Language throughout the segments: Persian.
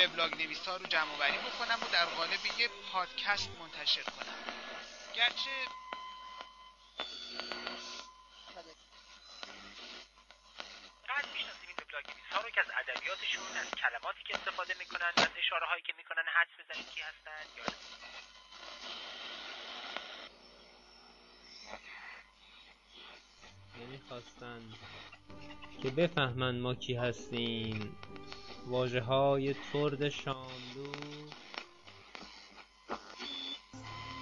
وبلاگ نویسا رو جمع بری بکنم و در قالب یه پادکست منتشر کنم. گرچه نویسا رو که از ادبیاتشون از کلماتی که استفاده می‌کنن از اشاره هایی که می‌کنن حدس بزنید کی هستن یا نمی‌خواستن که بفهمن ما کی هستیم. واجه های ترد شاملو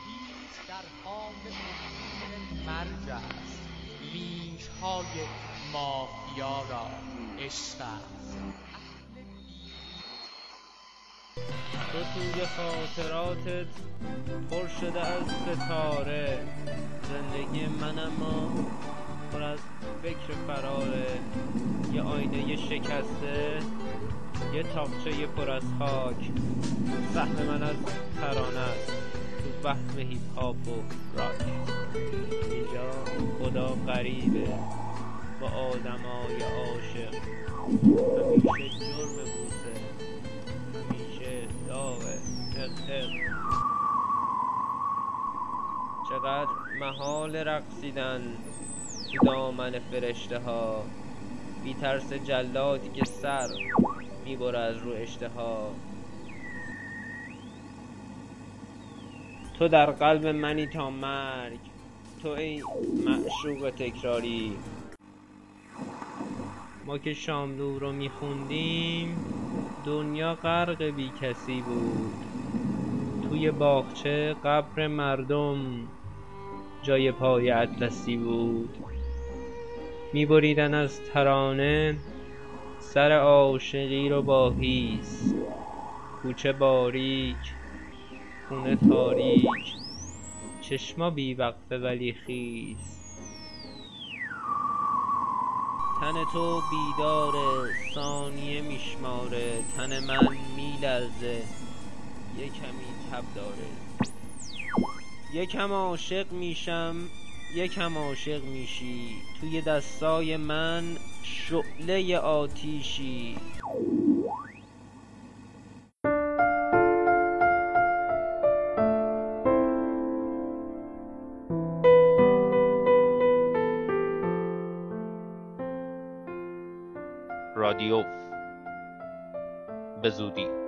هیچ در عبور مرج است. ریش های مافیا را عشق است. تو توی خاطراتت پر شده از ستاره. زندگی من اما پر از فکر فراره یه آینه شکسته. یه تاقچه پر از خاک. سهم من از ترانه است. تو وهم هیپ هاپ و راک. اینجا خدا غریبه. با آدمای عاشق. همیشه جرم بوسه. همیشه داغه تق چقدر محال رقصیدن تو دامن فرشته ها بی ترس جلادی که سر می‌بره از رو اشتها. تو در قلب منی تا مرگ. تو ای معشوق تکراری. ما که شاملو رو میخوندیم دنیا غرق بی کسی بود. توی باغچه قبر مردم جای پای اطلسی بود. میبریدن از ترانه سر عاشقی رو با هیس کوچه باریک خونه تاریک. چشما بی وقفه ولی خیس تن تو بیداره ثانیه میشماره. تن من میلرزه. یه کمی تب داره. یکم عاشق میشم. یکم عاشق میشی. توی دستای من شعله آتیشی. رادیو. به زودی.